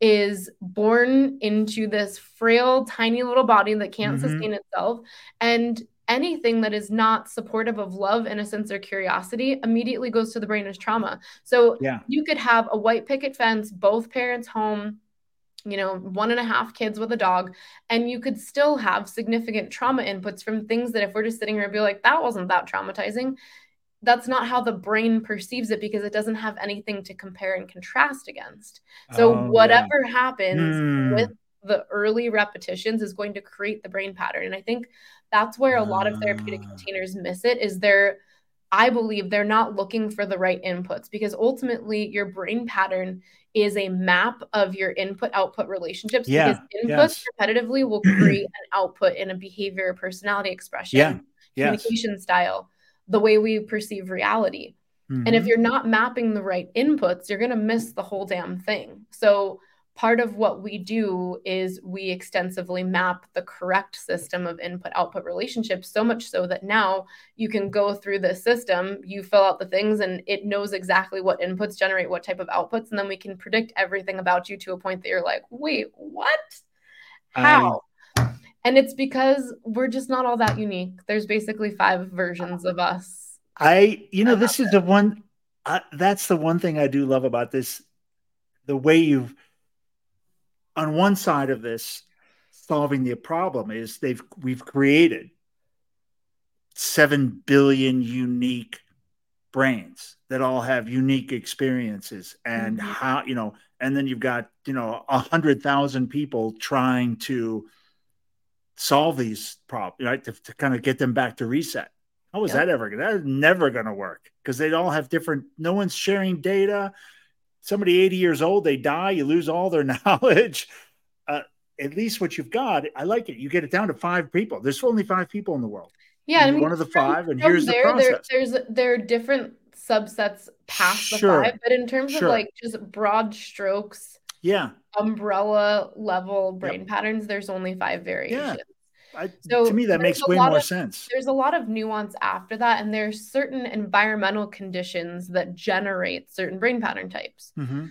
is born into this frail, tiny little body that can't mm-hmm. sustain itself. And anything that is not supportive of love, innocence, or curiosity immediately goes to the brain as trauma. So yeah. you could have a white picket fence, both parents home, you know, one and a half kids with a dog, and you could still have significant trauma inputs from things that if we're just sitting here and be like, that wasn't that traumatizing, that's not how the brain perceives it because it doesn't have anything to compare and contrast against. So oh, whatever yeah. happens mm. with the early repetitions is going to create the brain pattern. And I think that's where a lot of therapeutic ah. containers miss it is they're I believe they're not looking for the right inputs because ultimately your brain pattern is a map of your input output relationships yeah, because inputs yes. repetitively will *clears throat* create an output in a behavior personality expression yeah, communication yes. style the way we perceive reality mm-hmm. and if mm-hmm. you're not mapping the right inputs you're going to miss the whole damn thing so part of what we do is we extensively map the correct system of input output relationships so much so that now you can go through the system you fill out the things and it knows exactly what inputs generate what type of outputs and then we can predict everything about you to a point that you're like wait what? How? Um, and it's because we're just not all that unique. There's basically five versions of us. I you know this is it. the one uh, that's the one thing i do love about this the way you've on one side of this solving the problem is they've we've created 7 billion unique brains that all have unique experiences and mm-hmm. how you know and then you've got you know a hundred thousand people trying to solve these problems right to, to, kind of get them back to reset how is yep. that ever that is never going to work because they all have different no one's sharing data somebody 80 years old, they die, you lose all their *laughs* knowledge. Uh, at least what you've got, I like it. You get it down to five people. There's only five people in the world. Yeah, I mean, one of the five, and here's there, the process. There, there's there are different subsets past sure. the five, but in terms sure. of like just broad strokes, yeah, umbrella level brain yep. patterns, there's only five variations. Yeah. I, so to me, that makes way more of, sense. There's a lot of nuance after that, and there's certain environmental conditions that generate certain brain pattern types. Mm-hmm.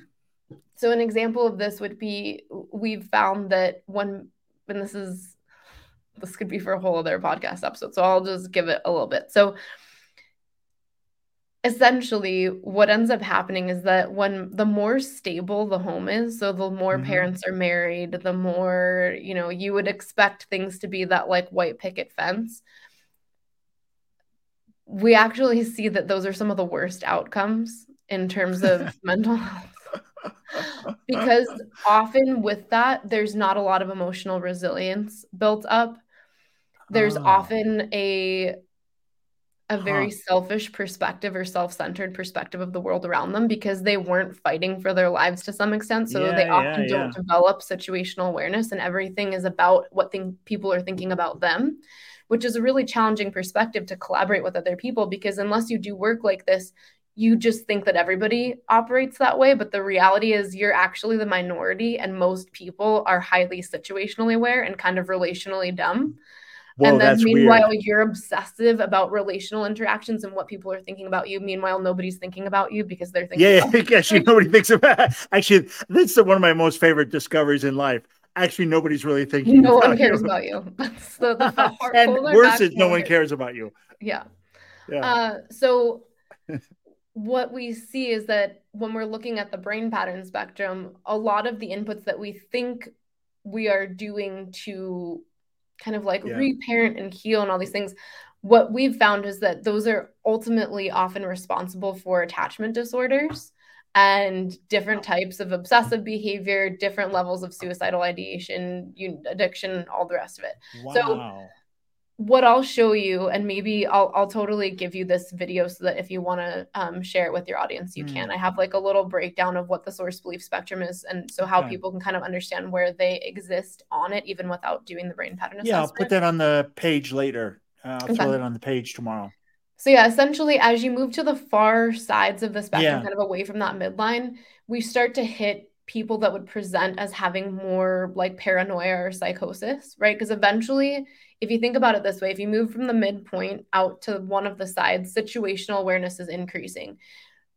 So, an example of this would be we've found that when, when this is, this could be for a whole other podcast episode. So, I'll just give it a little bit. So, essentially what ends up happening is that when the more stable the home is so the more mm-hmm. parents are married the more you know you would expect things to be that like white picket fence we actually see that those are some of the worst outcomes in terms of *laughs* mental health because often with that there's not a lot of emotional resilience built up there's oh. often a a very huh. selfish perspective or self-centered perspective of the world around them because they weren't fighting for their lives to some extent so yeah, they often yeah, don't yeah. develop situational awareness and everything is about what thing people are thinking about them which is a really challenging perspective to collaborate with other people because unless you do work like this you just think that everybody operates that way but the reality is you're actually the minority and most people are highly situationally aware and kind of relationally dumb Whoa, and then meanwhile, weird. you're obsessive about relational interactions and what people are thinking about you. Meanwhile, nobody's thinking about you because they're thinking. Yeah, yeah *laughs* actually, nobody thinks about. *laughs* Actually, that's one of my most favorite discoveries in life. Actually, nobody's really thinking. No one cares you. about you. *laughs* That's the, the and worse is no one cares about you. Yeah. Yeah. Uh, so what we see is that when we're looking at the brain pattern spectrum, a lot of the inputs that we think we are doing to kind of like yeah. reparent and heal and all these things what we've found is that those are ultimately often responsible for attachment disorders and different types of obsessive behavior, different levels of suicidal ideation, addiction, all the rest of it. Wow. So what I'll show you, and maybe I'll I'll totally give you this video so that if you want to um, share it with your audience, you mm. can. I have like a little breakdown of what the source belief spectrum is, and so how okay. people can kind of understand where they exist on it, even without doing the brain pattern assessment. Yeah, I'll put that on the page later. Uh, I'll okay. throw it on the page tomorrow. So yeah, essentially, as you move to the far sides of the spectrum, yeah. kind of away from that midline, we start to hit people that would present as having more like paranoia or psychosis, right? Because eventually if you think about it this way, if you move from the midpoint out to one of the sides, situational awareness is increasing.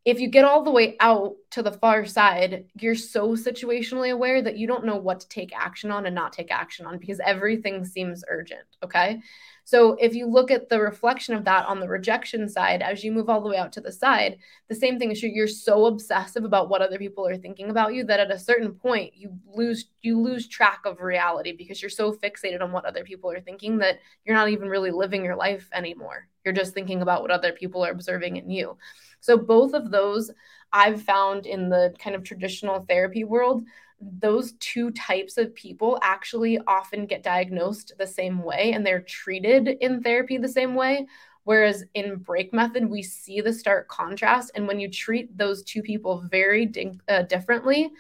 If you get all the way out to the far side, you're so situationally aware that you don't know what to take action on and not take action on because everything seems urgent. Okay. So if you look at the reflection of that on the rejection side, as you move all the way out to the side, the same thing is true. You're so obsessive about what other people are thinking about you that at a certain point you lose you lose track of reality because you're so fixated on what other people are thinking that you're not even really living your life anymore. You're just thinking about what other people are observing in you. So both of those I've found in the kind of traditional therapy world those two types of people actually often get diagnosed the same way and they're treated in therapy the same way Whereas in break method, we see the stark contrast. And when you treat those two people very di- uh, differently,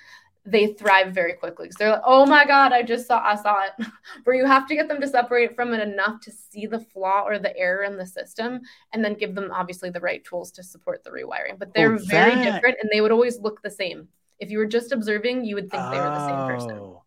they thrive very quickly because they're like, oh my God, I just saw, I saw it. *laughs* Where you have to get them to separate from it enough to see the flaw or the error in the system and then give them obviously the right tools to support the rewiring. But they're oh, very different and they would always look the same. If you were just observing, you would think oh. they were the same person. Oh.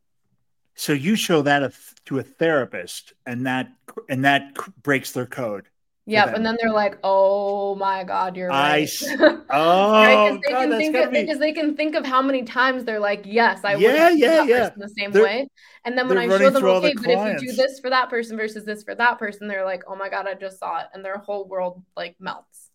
So you show that to a therapist and that and that breaks their code. Yep, and then they're like, "Oh my God, you're right." *laughs* I, oh, right? Because they, God, can think of, be... because they can think of how many times they're like, "Yes, I yeah, yeah, yeah, the same they're, way." And then when I show them, okay, the but if you do this for that person versus this for that person, they're like, "Oh my God, I just saw it," and their whole world like melts.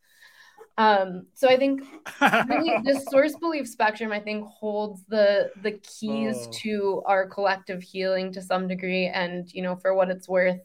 Um, so I think really *laughs* the source belief spectrum, I think, holds the the keys oh. to our collective healing to some degree, and you know, for what it's worth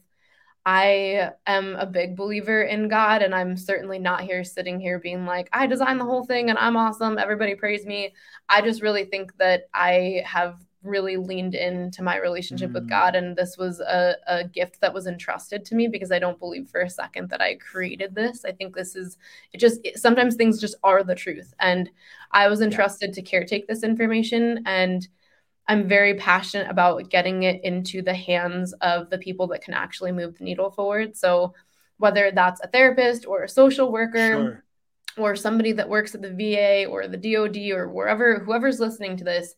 I am a big believer in God, and I'm certainly not here sitting here being like, I designed the whole thing and I'm awesome. Everybody praise me. I just really think that I have really leaned into my relationship mm. with God, and this was a, a gift that was entrusted to me because I don't believe for a second that I created this. I think this is it just it, sometimes things just are the truth, and I was entrusted yeah. to caretake this information and I'm very passionate about getting it into the hands of the people that can actually move the needle forward. So, whether that's a therapist or a social worker sure. or somebody that works at the VA or the DoD or wherever, whoever's listening to this,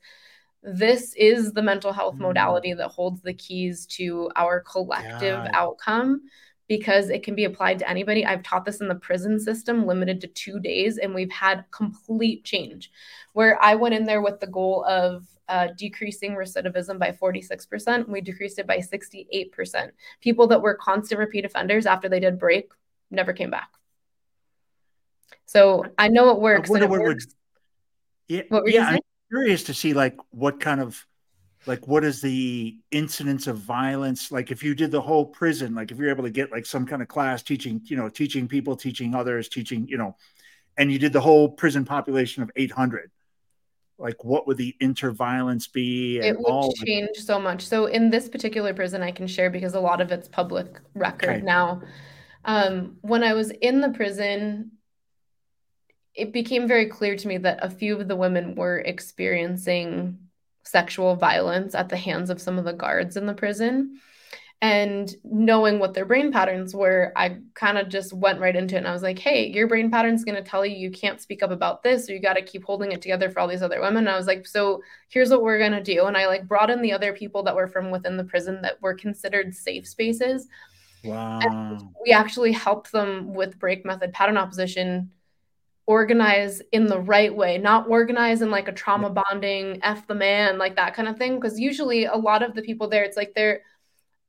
this is the mental health mm. modality that holds the keys to our collective God. outcome because it can be applied to anybody. I've taught this in the prison system, limited to two days, and we've had complete change where I went in there with the goal of uh, decreasing recidivism by 46%. We decreased it by 68%. People that were constant repeat offenders after they did break never came back. So I know it works. What, it what, works. yeah, yeah I'm curious to see like what kind of like what is the incidence of violence like if you did the whole prison like if you're able to get like some kind of class teaching you know teaching people teaching others teaching you know and you did the whole prison population of 800 like what would the interviolence be it would change so much. So in this particular prison i can share because a lot of it's public record okay. now. Um, when i was in the prison it became very clear to me that a few of the women were experiencing sexual violence at the hands of some of the guards in the prison and knowing what their brain patterns were i kind of just went right into it and i was like hey your brain pattern's going to tell you you can't speak up about this or you got to keep holding it together for all these other women. And i was like so here's what we're going to do. And i like brought in the other people that were from within the prison that were considered safe spaces. Wow. and we actually helped them with break method pattern opposition organize in the right way, not organize in like a trauma bonding, F the man, like that kind of thing. Because usually a lot of the people there, it's like they're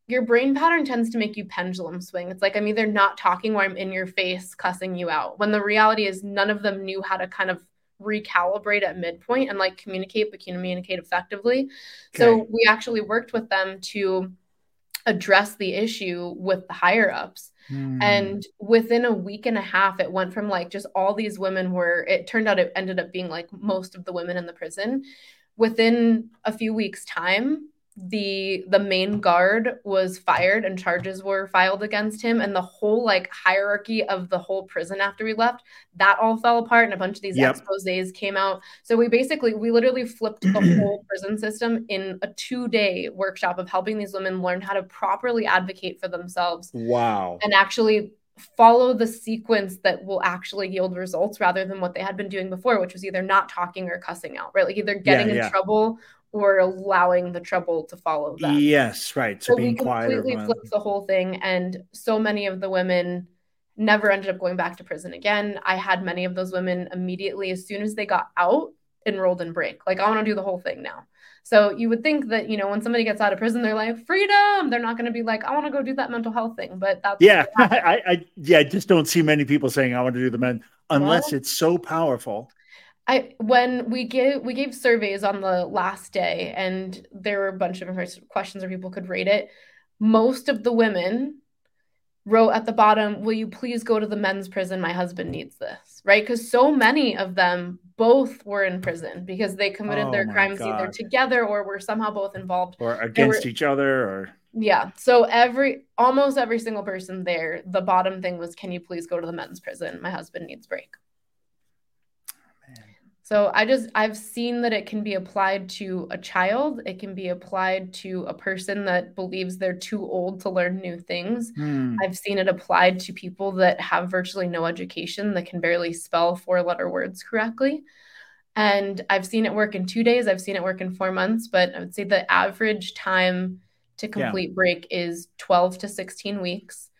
your brain pattern tends to make you pendulum swing. It's like I'm either not talking or I'm in your face cussing you out. When the reality is none of them knew how to kind of recalibrate at midpoint and like communicate but communicate effectively. Okay. So we actually worked with them to address the issue with the higher ups. Hmm. And within a week and a half, it went from like just all these women were, it turned out it ended up being like most of the women in the prison. Within a few weeks' time, the the main guard was fired and charges were filed against him and the whole like hierarchy of the whole prison after we left that all fell apart and a bunch of these yep. exposés came out. So we basically we literally flipped the *clears throat* whole prison system in a two day workshop of helping these women learn how to properly advocate for themselves wow. and actually follow the sequence that will actually yield results rather than what they had been doing before which was either not talking or cussing out right? Like either getting yeah, in trouble or allowing the trouble to follow them. Yes, right. So, so being we completely flipped the whole thing, and so many of the women never ended up going back to prison again. I had many of those women immediately, as soon as they got out, enrolled in break. Like I want to do the whole thing now. So you would think that you know when somebody gets out of prison, they're like freedom. They're not going to be like I want to go do that mental health thing. But that's yeah, *laughs* I, I yeah, I just don't see many people saying I want to do the men unless well, it's so powerful I when we gave we gave surveys on the last day and there were a bunch of questions where people could rate it. Most of the women wrote at the bottom, "Will you please go to the men's prison? My husband needs this." Right? Because so many of them both were in prison because they committed oh their crimes God. either together or were somehow both involved or against were, each other or Yeah. So every almost every single person there, the bottom thing was, "Can you please go to the men's prison? My husband needs break." So I just I've seen that it can be applied to a child, it can be applied to a person that believes they're too old to learn new things. Mm. I've seen it applied to people that have virtually no education that can barely spell four letter words correctly. And I've seen it work in 2 days, I've seen it work in 4 months, but I would say the average time to complete yeah. break is 12 to 16 weeks.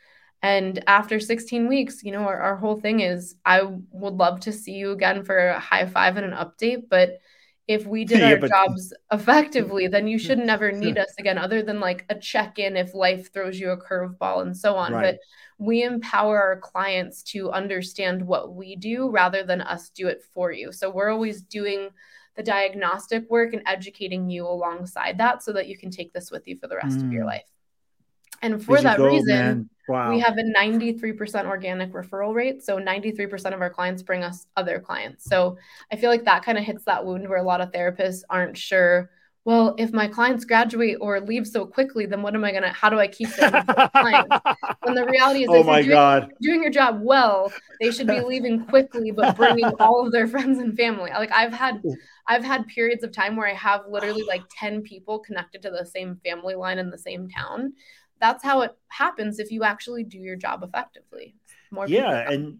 And after 16 weeks, you know, our, our whole thing is I would love to see you again for a high five and an update. But if we did *laughs* yeah, our but... jobs effectively, then you should *laughs* never need us again, other than like a check in if life throws you a curveball and so on. Right. But we empower our clients to understand what we do rather than us do it for you. So we're always doing the diagnostic work and educating you alongside that so that you can take this with you for the rest mm. of your mm. life. And for that reason, wow. we have a 93% organic referral rate. So 93% of our clients bring us other clients. So I feel like that kind of hits that wound where a lot of therapists aren't sure. Well, if my clients graduate or leave so quickly, then what am I gonna? How do I keep them clients? And the reality is, *laughs* oh my doing, god, doing your job well, they should be *laughs* leaving quickly, but bringing all of their friends and family. Like I've had, I've had periods of time where I have literally like ten people connected to the same family line in the same town, that's how it happens if you actually do your job effectively. More yeah, and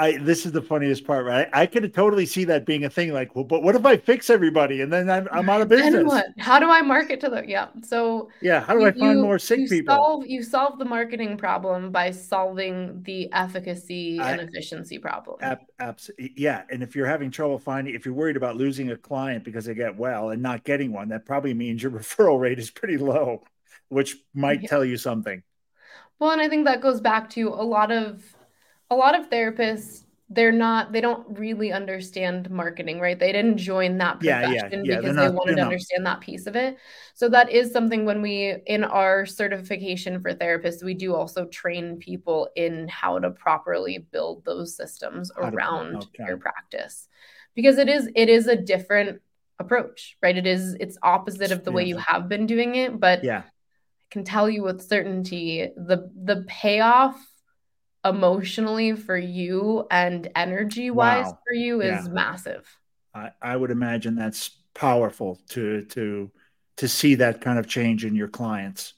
I this is the funniest part, right? I could totally see that being a thing. Like, well, but what if I fix everybody and then I'm, I'm out of business? How do I market to them? yeah? So yeah, how do you, I find more sick you people? Solve, you solve the marketing problem by solving the efficacy I, and efficiency problem. Ab- absolutely, yeah. And if you're having trouble finding, if you're worried about losing a client because they get well and not getting one, that probably means your *laughs* referral rate is pretty low which might yeah. tell you something. Well, and I think that goes back to a lot of a lot of therapists they're not they don't really understand marketing right they didn't join that profession yeah, yeah, yeah. because not, they wanted to understand that piece of it so that is something when we in our certification for therapists we do also train people in how to properly build those systems around okay. your practice because it is it is a different approach right it is it's opposite of the way you have been doing it but yeah can tell you with certainty the the payoff emotionally for you and energy wise wow. for you is yeah. massive. I, I would imagine that's powerful to to to see that kind of change in your clients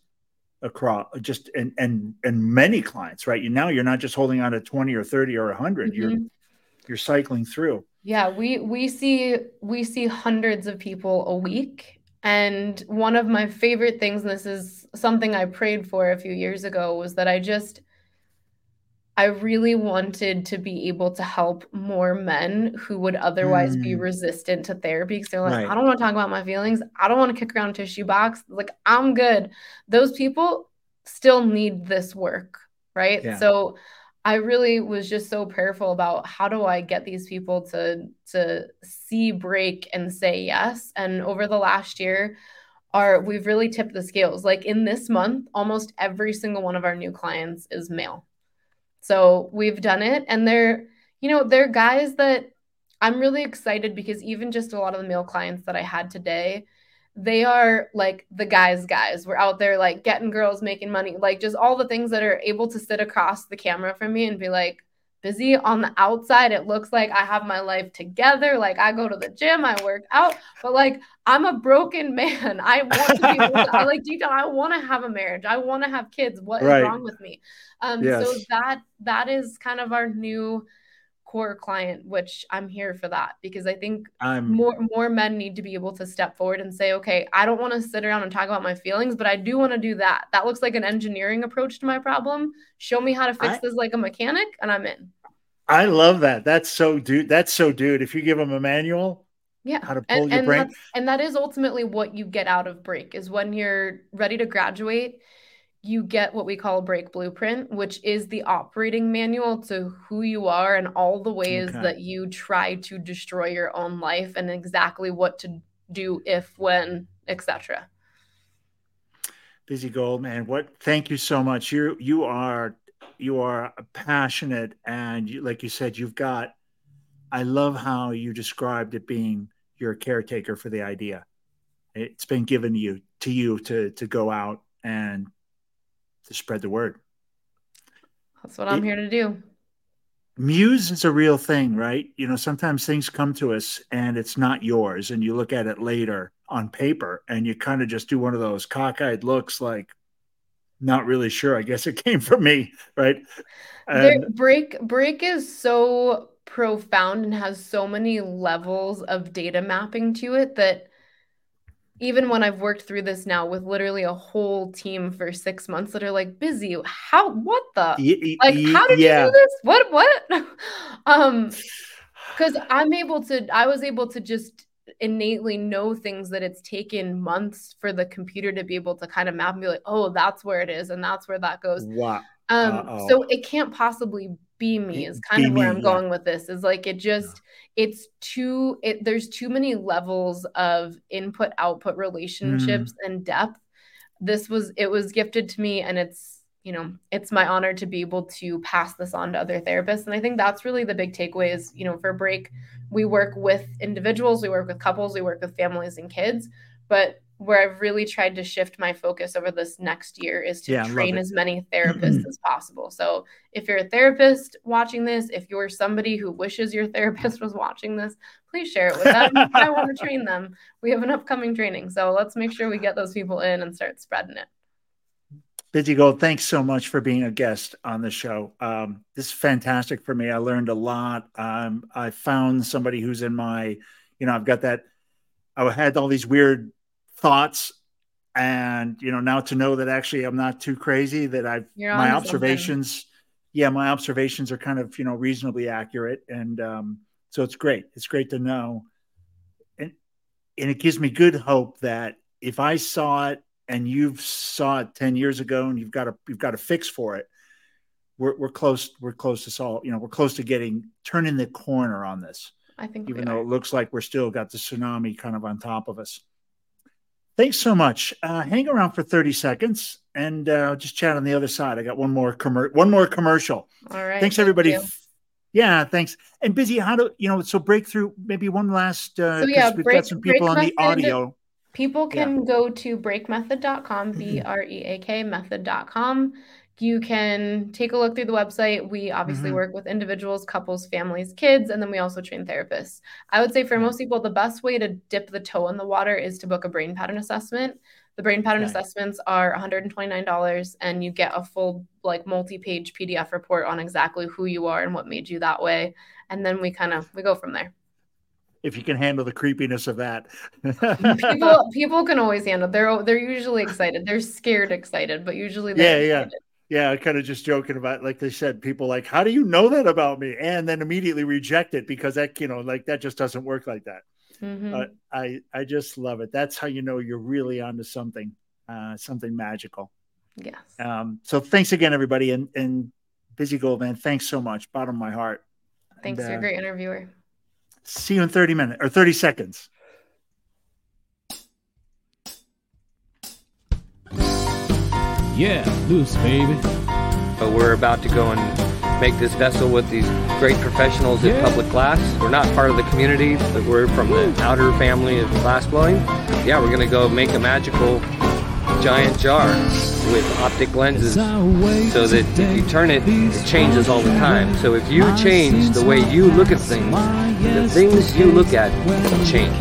across just and and and many clients right you now you're not just holding on to 20 or 30 or 100 mm-hmm. you're you're cycling through yeah we we see we see hundreds of people a week and one of my favorite things, and this is something I prayed for a few years ago, was that I just, I really wanted to be able to help more men who would otherwise mm. be resistant to therapy because they're like, right. I don't want to talk about my feelings. I don't want to kick around a tissue box. Like, I'm good. Those people still need this work. Right. Yeah. So, I really was just so prayerful about how do I get these people to to see break and say yes. And over the last year, are we've really tipped the scales. Like in this month, almost every single one of our new clients is male. So we've done it, and they're you know they're guys that I'm really excited because even just a lot of the male clients that I had today, they are like the guys guys. We're out there like getting girls making money like just all the things that are able to sit across the camera from me and be like busy on the outside. It looks like i have my life together. Like i go to the gym i work out. But like i'm a broken *laughs* man. I want to be I like deep down i want to have a marriage. I want to have kids. What right. is wrong with me? Um yes. so that that is kind of our new core client, which I'm here for that because I think I'm, more more men need to be able to step forward and say, okay, I don't want to sit around and talk about my feelings, but I do want to do that. That looks like an engineering approach to my problem. Show me how to fix I, this like a mechanic, and I'm in. I love that. That's so dude. That's so dude. If you give them a manual, yeah, how to pull and, your and brain, and that is ultimately what you get out of break is when you're ready to graduate you get what we call a break blueprint, which is the operating manual to who you are and all the ways okay. that you try to destroy your own life and exactly what to do if, when, etc. Bizzie Gold, man, what? Thank you so much. You you are you are passionate, and you, like you said, you've got. I love how you described it being you're a caretaker for the idea. It's been given to you to you to to go out and to spread the word. That's what I'm here to do. Muse is a real thing, right? You know, sometimes things come to us and it's not yours, and you look at it later on paper and you kind of just do one of those cockeyed looks like, not really sure. I guess it *laughs* came from me, right? And, there, break break is so profound and has so many levels of data mapping to it that even when I've worked through this now with literally a whole team for six months that are like Bizzie, how what the y- like how did yeah. you do this? What what? *laughs* um *sighs* because I'm able to I was able to just innately know things that it's taken months for the computer to be able to kind of map and be like, oh, that's where it is, and that's where that goes. Wow. Um, so it can't possibly be me is kind be of where me, I'm going with this. Is like it just it's too it there's too many levels of input output relationships mm. and depth. This was it was gifted to me and it's you know it's my honor to be able to pass this on to other therapists and i think that's really the big takeaway is you know for break we work with individuals we work with couples we work with families and kids but where I've really tried to shift my focus over this next year is to yeah, train as many *clears throat* therapists as possible. So if you're a therapist watching this, if you're somebody who wishes your therapist *laughs* was watching this, please share it with them. I want to *laughs* train them. We have an upcoming training. So let's make sure we get those people in and start spreading it. Bizzie Gold, thanks so much for being a guest on the show. Um, this is fantastic for me. I learned a lot. Um, I found somebody who's in my, you know, I've got that. I had all these weird thoughts, and you know, now to know that actually I'm not too crazy. That I've my observations, something. yeah, my observations are kind of you know reasonably accurate, and um, so it's great. It's great to know, and and it gives me good hope that if I saw it and you've saw it 10 years ago and you've got a you've got a fix for it we're, we're close we're close to solve you know we're close to getting turning the corner on this i think even though it looks like we're still got the tsunami kind of on top of us thanks so much. Uh, hang around for 30 seconds and uh, just chat on the other side. I got one more commer- one more commercial. All right. Thanks everybody. yeah thanks. And Bizzie how do you know so breakthrough maybe one last uh so yeah, we've break, got some people on the audio. People can yeah. go to breakmethod.com, B R E A K method.com. You can take a look through the website. We obviously mm-hmm. work with individuals, couples, families, kids, and then we also train therapists. I would say for most people, the best way to dip the toe in the water is to book a brain pattern assessment. The brain pattern okay. assessments are $129 and you get a full like multi-page PDF report on exactly who you are and what made you that way. And then we kind of we go from there if you can handle the creepiness of that. people *laughs* people can always handle. They're they're usually excited. They're scared excited, but usually they yeah excited. Yeah. Kind of just joking about like they said, people like, how do you know that about me? And then immediately reject it because that you know like that just doesn't work like that. Mm-hmm. Uh, I I just love it. That's how you know you're really onto something, uh, something magical. Yes. Um, so thanks again, everybody, and and Bizzie Goldman. Thanks so much, bottom of my heart. Thanks, and, you're a uh, great interviewer. See you in 30 minutes or 30 seconds. Yeah, loose, baby. But we're about to go and make this vessel with these great professionals yeah. in public glass. We're not part of the community, but we're from the outer family of glass blowing. Yeah, we're going to go make a magical giant jar with optic lenses so that if you turn it, it changes all the time. So if you change the way you look at things, the things you look at change.